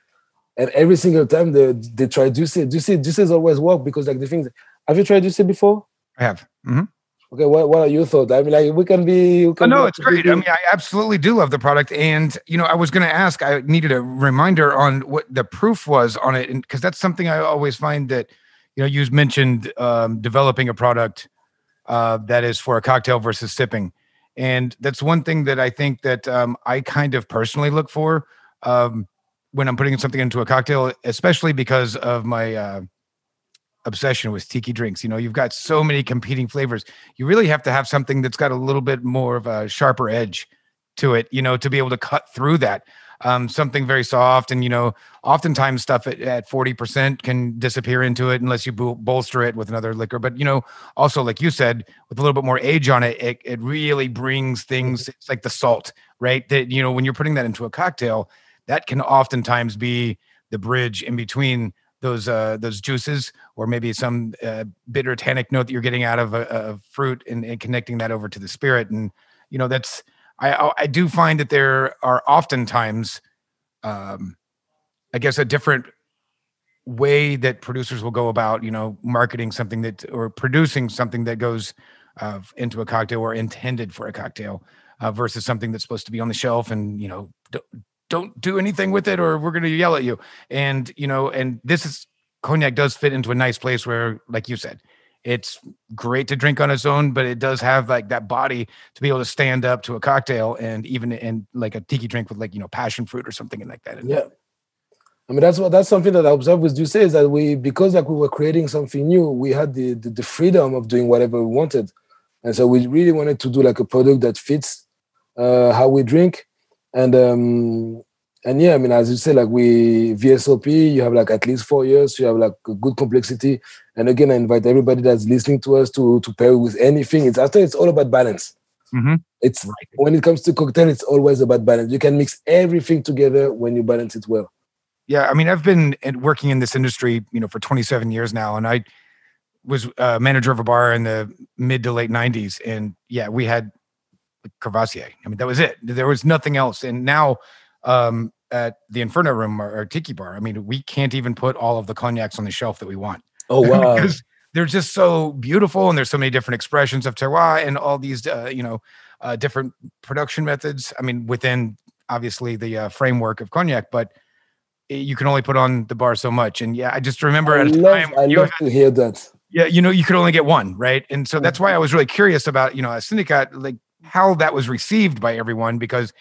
and every single time they they try D'USSÉ, D'USSÉ, D'USSÉ's always work because like the things. Have you tried D'USSÉ before? I have. Mm-hmm. Okay, what, what are your thoughts? I mean, like we can be. We can oh, no, it's great. I mean, I absolutely do love the product, and you know, I was going to ask. I needed a reminder on what the proof was on it, because that's something I always find that you know you mentioned um, developing a product uh, that is for a cocktail versus sipping, and that's one thing that I think that um, I kind of personally look for. Um, when I'm putting something into a cocktail, especially because of my uh, obsession with tiki drinks. You know, you've got so many competing flavors. You really have to have something that's got a little bit more of a sharper edge to it, you know, to be able to cut through that. Um, something very soft, and you know, oftentimes stuff at, at 40% can disappear into it unless you bolster it with another liquor. But you know, also like you said, with a little bit more age on it, it, it really brings things. Mm-hmm. It's like the salt, right? That you know, when you're putting that into a cocktail, that can oftentimes be the bridge in between those uh, those juices or maybe some uh, bitter tannic note that you're getting out of a, a fruit and, and, connecting that over to the spirit. And you know that's I I do find that there are oftentimes um, I guess a different way that producers will go about you know marketing something that or producing something that goes uh, into a cocktail or intended for a cocktail uh, versus something that's supposed to be on the shelf and you know don't do anything with it or we're going to yell at you. And you know and this is cognac does fit into a nice place where like you said it's great to drink on its own but it does have like that body to be able to stand up to a cocktail and even in like a tiki drink with like you know passion fruit or something like that yeah. I mean that's what that's something that I observe with D'ussé is that we because like we were creating something new, we had the, the, the freedom of doing whatever we wanted, and so we really wanted to do like a product that fits uh, how we drink, and um and yeah, I mean, as you say, like we VSOP, you have like at least four years, you have like a good complexity. And again, I invite everybody that's listening to us to to pair with anything. It's after it's all about balance. Mm-hmm. It's right. when it comes to cocktail, it's always about balance. You can mix everything together when you balance it well. Yeah, I mean, I've been working in this industry, you know, for 27 years now, and I was a manager of a bar in the mid to late 90s, and yeah, we had Courvoisier. I mean, that was it. There was nothing else. And now um, at the Inferno Room or, or, Tiki Bar, I mean, we can't even put all of the cognacs on the shelf that we want. Oh wow! because they're just so beautiful, and there's so many different expressions of terroir and all these, uh, you know, uh, different production methods. I mean, within obviously the uh, framework of cognac, but you can only put on the bar so much. And yeah, I just remember I at a love, time I love had, to hear that. Yeah, you know, you could only get one, right? And so that's why I was really curious about, you know, a Syndicat, like how that was received by everyone because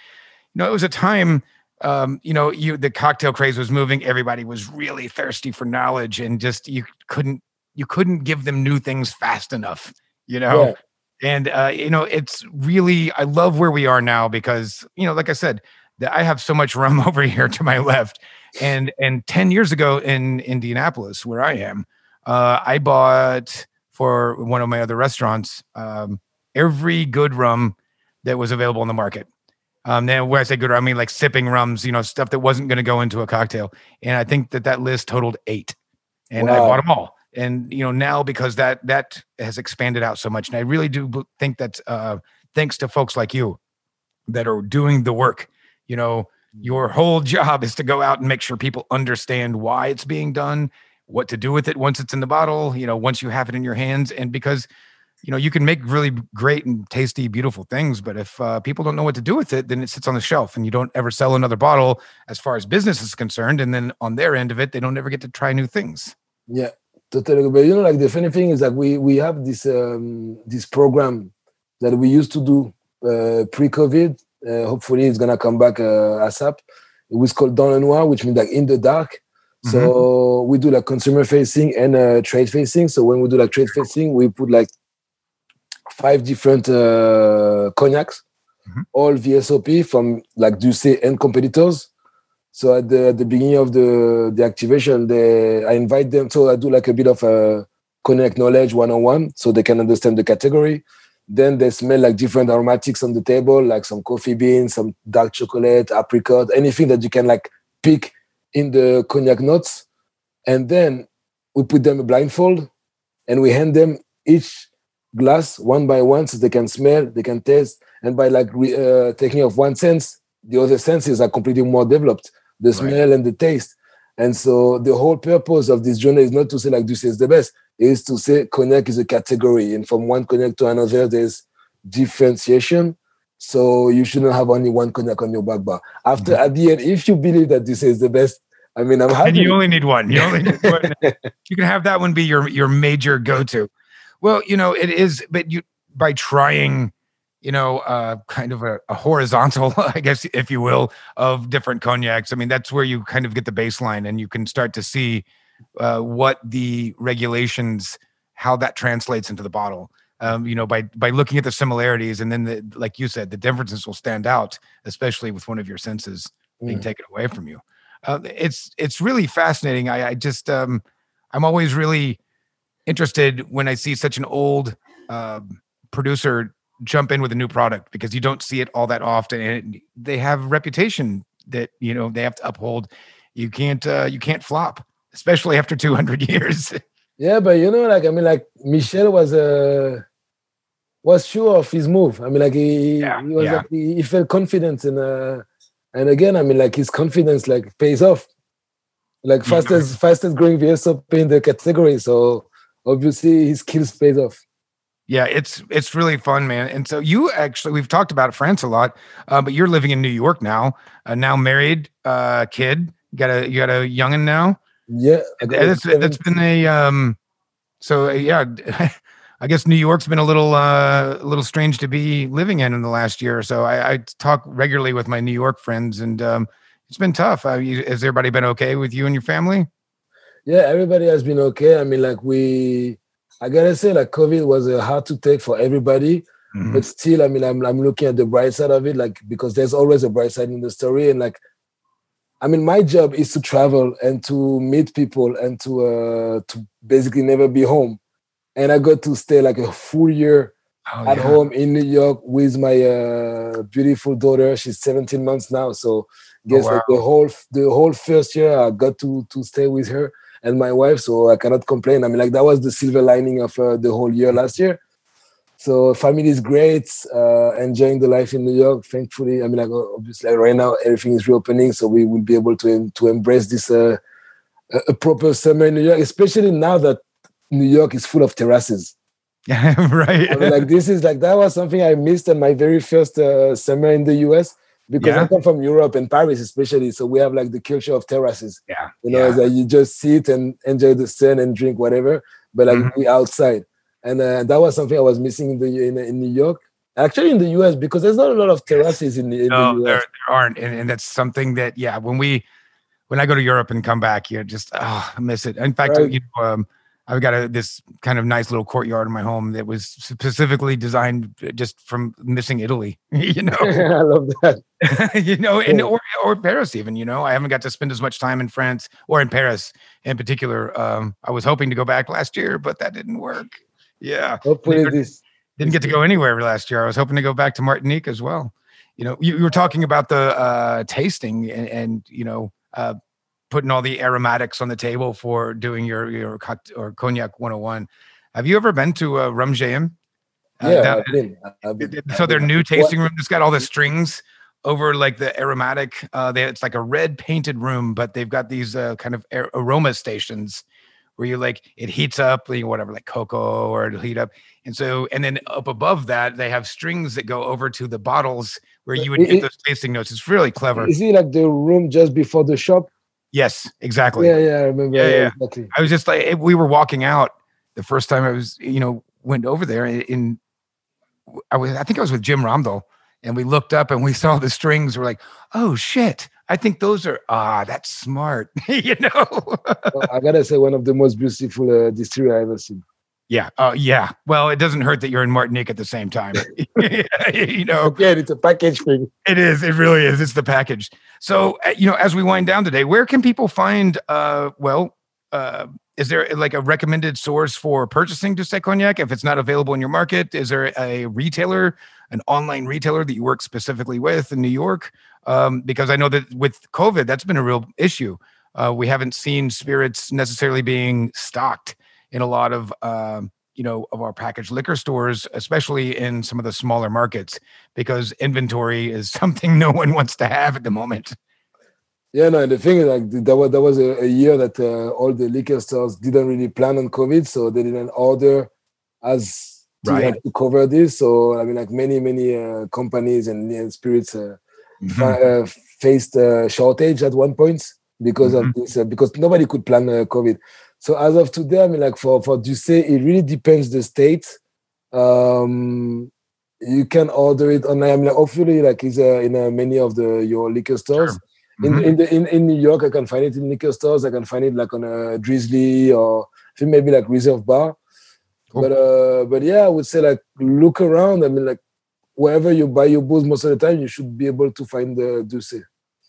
you know it was a time um, you know you the cocktail craze was moving everybody was really thirsty for knowledge and just you couldn't you couldn't give them new things fast enough you know yeah. and uh, you know it's really i love where we are now because you know like i said that i have so much rum over here to my left and and 10 years ago in indianapolis where i am uh, i bought for one of my other restaurants um, every good rum that was available in the market. Um, then when I say good, I mean like sipping rums, you know, stuff that wasn't going to go into a cocktail. And I think that that list totaled eight, and wow. I bought them all. And you know now because that that has expanded out so much, and I really do think that uh, thanks to folks like you that are doing the work. You know, your whole job is to go out and make sure people understand why it's being done, what to do with it once it's in the bottle, you know, once you have it in your hands. And because, you know, you can make really great and tasty, beautiful things, but if uh, people don't know what to do with it, then it sits on the shelf and you don't ever sell another bottle as far as business is concerned. And then on their end of it, they don't ever get to try new things. Yeah, totally. But you know, like the funny thing is that we we have this um, this program that we used to do uh, pre-COVID. Uh, hopefully, it's gonna come back uh, ASAP. It was called Dans le Noir, which means like in the dark. So mm-hmm. we do like consumer facing and uh, trade facing. So when we do like trade facing, we put like five different uh, cognacs, mm-hmm. all VSOP from like D'USSÉ and competitors. So at the, at the beginning of the the activation, they I invite them. So I do like a bit of a cognac knowledge one on one, so they can understand the category. Then they smell like different aromatics on the table, like some coffee beans, some dark chocolate, apricot, anything that you can like pick in the cognac notes. And then we put them a blindfold and we hand them each glass one by one so they can smell, they can taste. And by like uh, taking off one sense, the other senses are completely more developed the smell right. and the taste. And so the whole purpose of this journey is not to say like this is the best, is to say cognac is a category. And from one cognac to another, there's differentiation. So you shouldn't have only one cognac on your back bar. After mm-hmm. at the end, if you believe that this is the best, I mean, I'm happy. And you only need one. You only need one. you can have that one be your your major go to. Well, you know, it is, but you by trying, you know, uh, kind of a, a, horizontal, I guess, if you will, of different cognacs. I mean, that's where you kind of get the baseline, and you can start to see uh, what the regulations, how that translates into the bottle. Um, you know, by by looking at the similarities, and then the, like you said, the differences will stand out, especially with one of your senses being mm. taken away from you. Uh, it's it's really fascinating. I, I just um, I'm always really interested when I see such an old uh, producer jump in with a new product because you don't see it all that often, and they have reputation that you know they have to uphold. You can't uh, you can't flop, especially after 200 years. yeah, but you know, like I mean, like Michel was a uh, was sure of his move. I mean, like he, yeah, he was yeah. like, he, he, felt confident in uh and again, I mean, like his confidence like pays off. Like fastest fastest growing VSOP in the category. So obviously his skills pays off. Yeah, it's it's really fun, man. And so you actually we've talked about France a lot, uh, but you're living in New York now. Uh, now married, uh, kid. You got a you got a youngin now. Yeah, that's that's been a um. So yeah, I guess New York's been a little uh, a little strange to be living in in the last year or so. I, I talk regularly with my New York friends, and um, it's been tough. Uh, you, has everybody been okay with you and your family? Yeah, everybody has been okay. I mean, like we, I gotta say, like COVID was uh, hard to take for everybody, mm-hmm. but still, I mean, I'm I'm looking at the bright side of it, like because there's always a bright side in the story, and like I mean, my job is to travel and to meet people and to uh, to basically never be home and I got to stay like a full year oh, at yeah. home in New York with my uh, beautiful daughter. She's 17 months now, so guess oh, wow. like the whole the whole first year I got to to stay with her and my wife, so I cannot complain. I mean, like that was the silver lining of uh, the whole year last year. So family is great, uh, enjoying the life in New York. Thankfully, I mean, like obviously right now everything is reopening, so we will be able to to embrace this uh, a proper summer in New York, especially now that New York is full of terraces. Yeah, right. I mean, like this is like that was something I missed in my very first uh, summer in the US because yeah. I come from Europe and Paris especially. So we have like the culture of terraces. Yeah. You know, yeah. that you just sit and enjoy the sun and drink whatever, but like mm-hmm. be outside. And uh, that was something I was missing in the in, in New York. Actually, in the US, because there's not a lot of terraces in, in no, the US. There, there aren't, and, and that's something that yeah, when we when I go to Europe and come back, you just oh, I miss it. In fact, right. you know, um, I've got a, this kind of nice little courtyard in my home that was specifically designed just from missing Italy. You know, I love that. you know, and or, or Paris even. You know, I haven't got to spend as much time in France or in Paris in particular. Um, I was hoping to go back last year, but that didn't work. Yeah, hopefully didn't, this didn't get to go anywhere last year. I was hoping to go back to Martinique as well. You know, you, you were talking about the uh, tasting and, and you know. Uh, putting all the aromatics on the table for doing your your or cognac 101. Have you ever been to a Rhum JM? Uh, yeah, I've been, I've been, so I've their been. new tasting room just got all the strings over like the aromatic. Uh, they, it's like a red painted room, but they've got these uh, kind of aroma stations where you like it heats up, like whatever, like cocoa or it'll heat up. And so, and then up above that, they have strings that go over to the bottles where you would It- get those tasting notes. It's really clever. Is it like the room just before the shop? Yes, exactly. Yeah, yeah, I remember. Yeah, yeah. exactly. I was just like, we were walking out the first time I was, you know, went over there in, I was, I think I was with Jim Romdall and we looked up and we saw the strings. We're like, oh shit. I think those are, ah, that's smart, you know? Well, I gotta say, one of the most beautiful uh, distillery I ever seen. Yeah. Uh, yeah. Well, it doesn't hurt that you're in Martinique at the same time. you know, Again, it's a package thing. It is. It really is. It's the package. So, uh, you know, as we wind down today, where can people find, uh, well, uh, is there like a recommended source for purchasing D'USSÉ Cognac if it's not available in your market? Is there a retailer, an online retailer that you work specifically with in New York? Um, because I know that with COVID, that's been a real issue. Uh, we haven't seen spirits necessarily being stocked in a lot of, um, you know, of our packaged liquor stores, especially in some of the smaller markets because inventory is something no one wants to have at the moment. Yeah, no. And the thing is, like, that was that was a, a year that uh, all the liquor stores didn't really plan on COVID, so they didn't order as to, Right. like, to cover this. So I mean, like many many uh, companies and, and spirits uh, fa- uh, faced a shortage at one point because Mhm. of this uh, because nobody could plan uh, COVID. So as of today, I mean, like for for D'USSÉ, it really depends the state. Um, you can order it online. I mean, like, hopefully, like is uh, in uh, many of the your liquor stores. Sure. In, Mhm. in the in, in New York, I can find it in liquor stores. I can find it like on a Drizzly or I think maybe like Reserve Bar. Cool. But uh, but yeah, I would say like look around. I mean, like wherever you buy your booze, most of the time you should be able to find the D'USSÉ.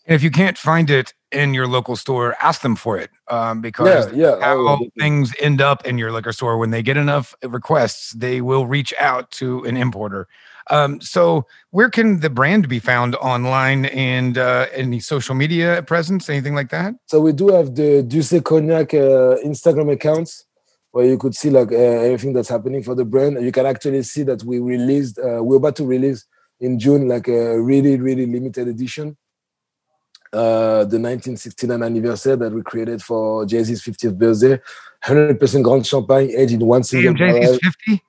And if you can't find it in your local store, ask them for it um, because Yeah, yeah. how oh, things end up in your liquor store when they get enough requests, they will reach out to an importer. Um, so, where can the brand be found online and uh, any social media presence, anything like that? So we do have the D'USSÉ Cognac uh, Instagram accounts where you could see like uh, everything that's happening for the brand. You can actually see that we released, uh, we're about to release in June like a really, really limited edition. Uh, the 1969 anniversary that we created for Jay Z's 50th birthday, 100% Grand Champagne aged in one single Damn. Jay-Z's 50?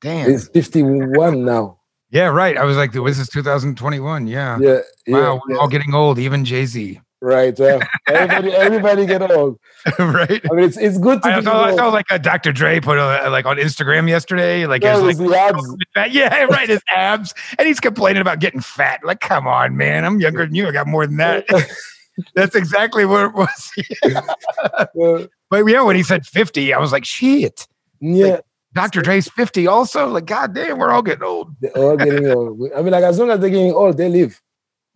Damn. It's 51 now. Yeah, right. I was like, this is 2021. Yeah. Yeah, yeah, wow, we're yeah. all getting old, even Jay Z. right. Yeah. everybody, everybody get old. right? I mean, it's it's good to I be saw, I saw like a Dr. Dre put a, like on Instagram yesterday, like Yeah, his like ads. Yeah, right. His abs, and he's complaining about getting fat. Like, come on, man, I'm younger than you. I got more than that. That's exactly what it was. But yeah, when he said 50, I was like, shit. yeah, Dr. Dre's 50 also. Like, god damn, we're all getting old. they're all getting old. I mean, like as long as they're getting old, they live.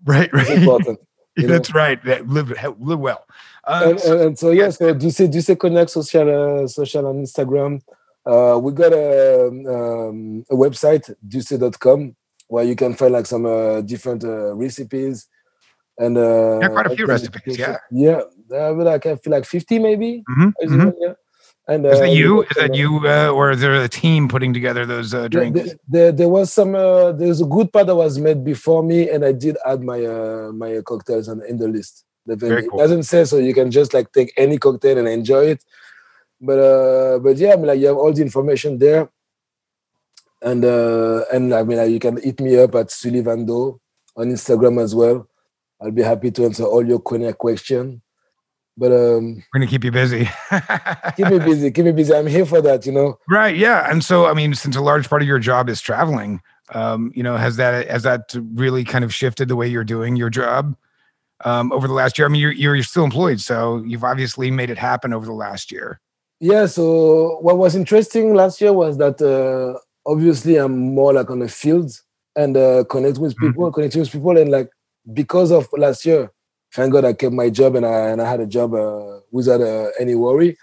Right, right. important. You know? That's right. That live live well. Uh, and, and, and so yeah, so D'USSÉ do connect social uh, social on Instagram. Uh, we got a, um, a website duce.com where you can find like some uh, different uh, recipes and uh, Yeah, quite a few recipes, yeah. yeah. But like I feel like fifty maybe. mhm, Is mhm. Yeah. And Is uh, that you? got Is that uh, you, uh, or is there a team putting together those uh, drinks? there, there, there was some uh, there's a good part that was made before me and i did add my uh, my cocktails on, in the list. The Very it doesn't say so. You can just like take any cocktail and enjoy it. But uh but yeah I mean, like you have all the information there. And uh and i mean like, you can hit me up at Sullivandoh on instagram as well. I'll be happy to answer all your cognac question but um We're gonna keep you busy. keep me busy keep me busy i'm here for that you know right? Yeah. And so, I mean, since a large part of your job is traveling, um, you know, has that has that really kind of shifted the way you're doing your job um, over the last year? I mean, you're you're still employed, so you've obviously made it happen over the last year. Yeah, so what was interesting last year was that uh, obviously I'm more like on the field and uh, connect with people, connecting with people, and like because of last year, thank God I kept my job and I and I had a job uh, without uh, any worry.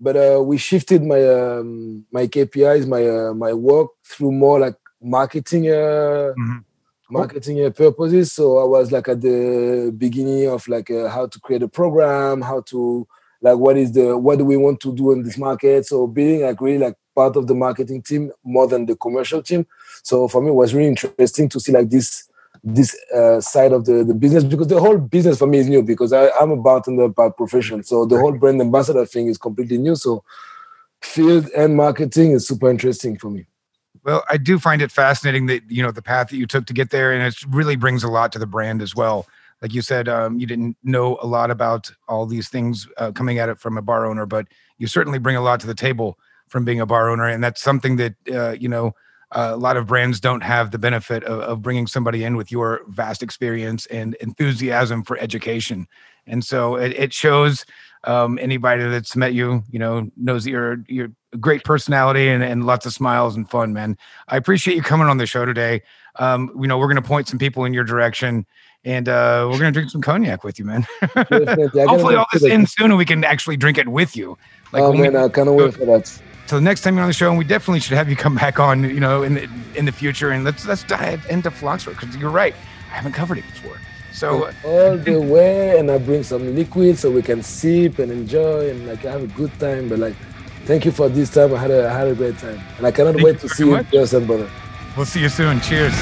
But uh, we shifted my um, my KPIs, my uh, my work through more like marketing uh, Mhm. marketing uh, purposes. So I was like at the beginning of like uh, how to create a program, how to like what is the what do we want to do in this market so being like really like part of the marketing team more than the commercial team so for me it was really interesting to see like this this uh, side of the, the business because the whole business for me is new because I, I'm a bartender by profession. So the whole brand ambassador thing is completely new. So field and marketing is super interesting for me. Well, I do find it fascinating that you know the path that you took to get there, and it really brings a lot to the brand as well. Like you said, um, you didn't know a lot about all these things uh, coming at it from a bar owner, but you certainly bring a lot to the table from being a bar owner, and that's something that uh, you know uh, a lot of brands don't have the benefit of, of, bringing somebody in with your vast experience and enthusiasm for education. And so it, it shows um, anybody that's met you, you know, knows that you're you're a great personality and, and lots of smiles and fun, man. I appreciate you coming on the show today. Um, you know, we're going to point some people in your direction and uh, we're gonna drink some cognac with you, man. Hopefully, all this ends soon, and we can actually drink it with you. Like, oh man, we, I kind of wait for that. So the next time you're on the show, and we definitely should have you come back on, you know, in the in the future, and let's let's dive into Phylloxera because you're right, I haven't covered it before. So uh, all the way, and I bring some liquid so we can sip and enjoy and like have a good time. But like, thank you for this time. I had a I had a great time, and I cannot wait to see you in person, brother. We'll see you soon. Cheers.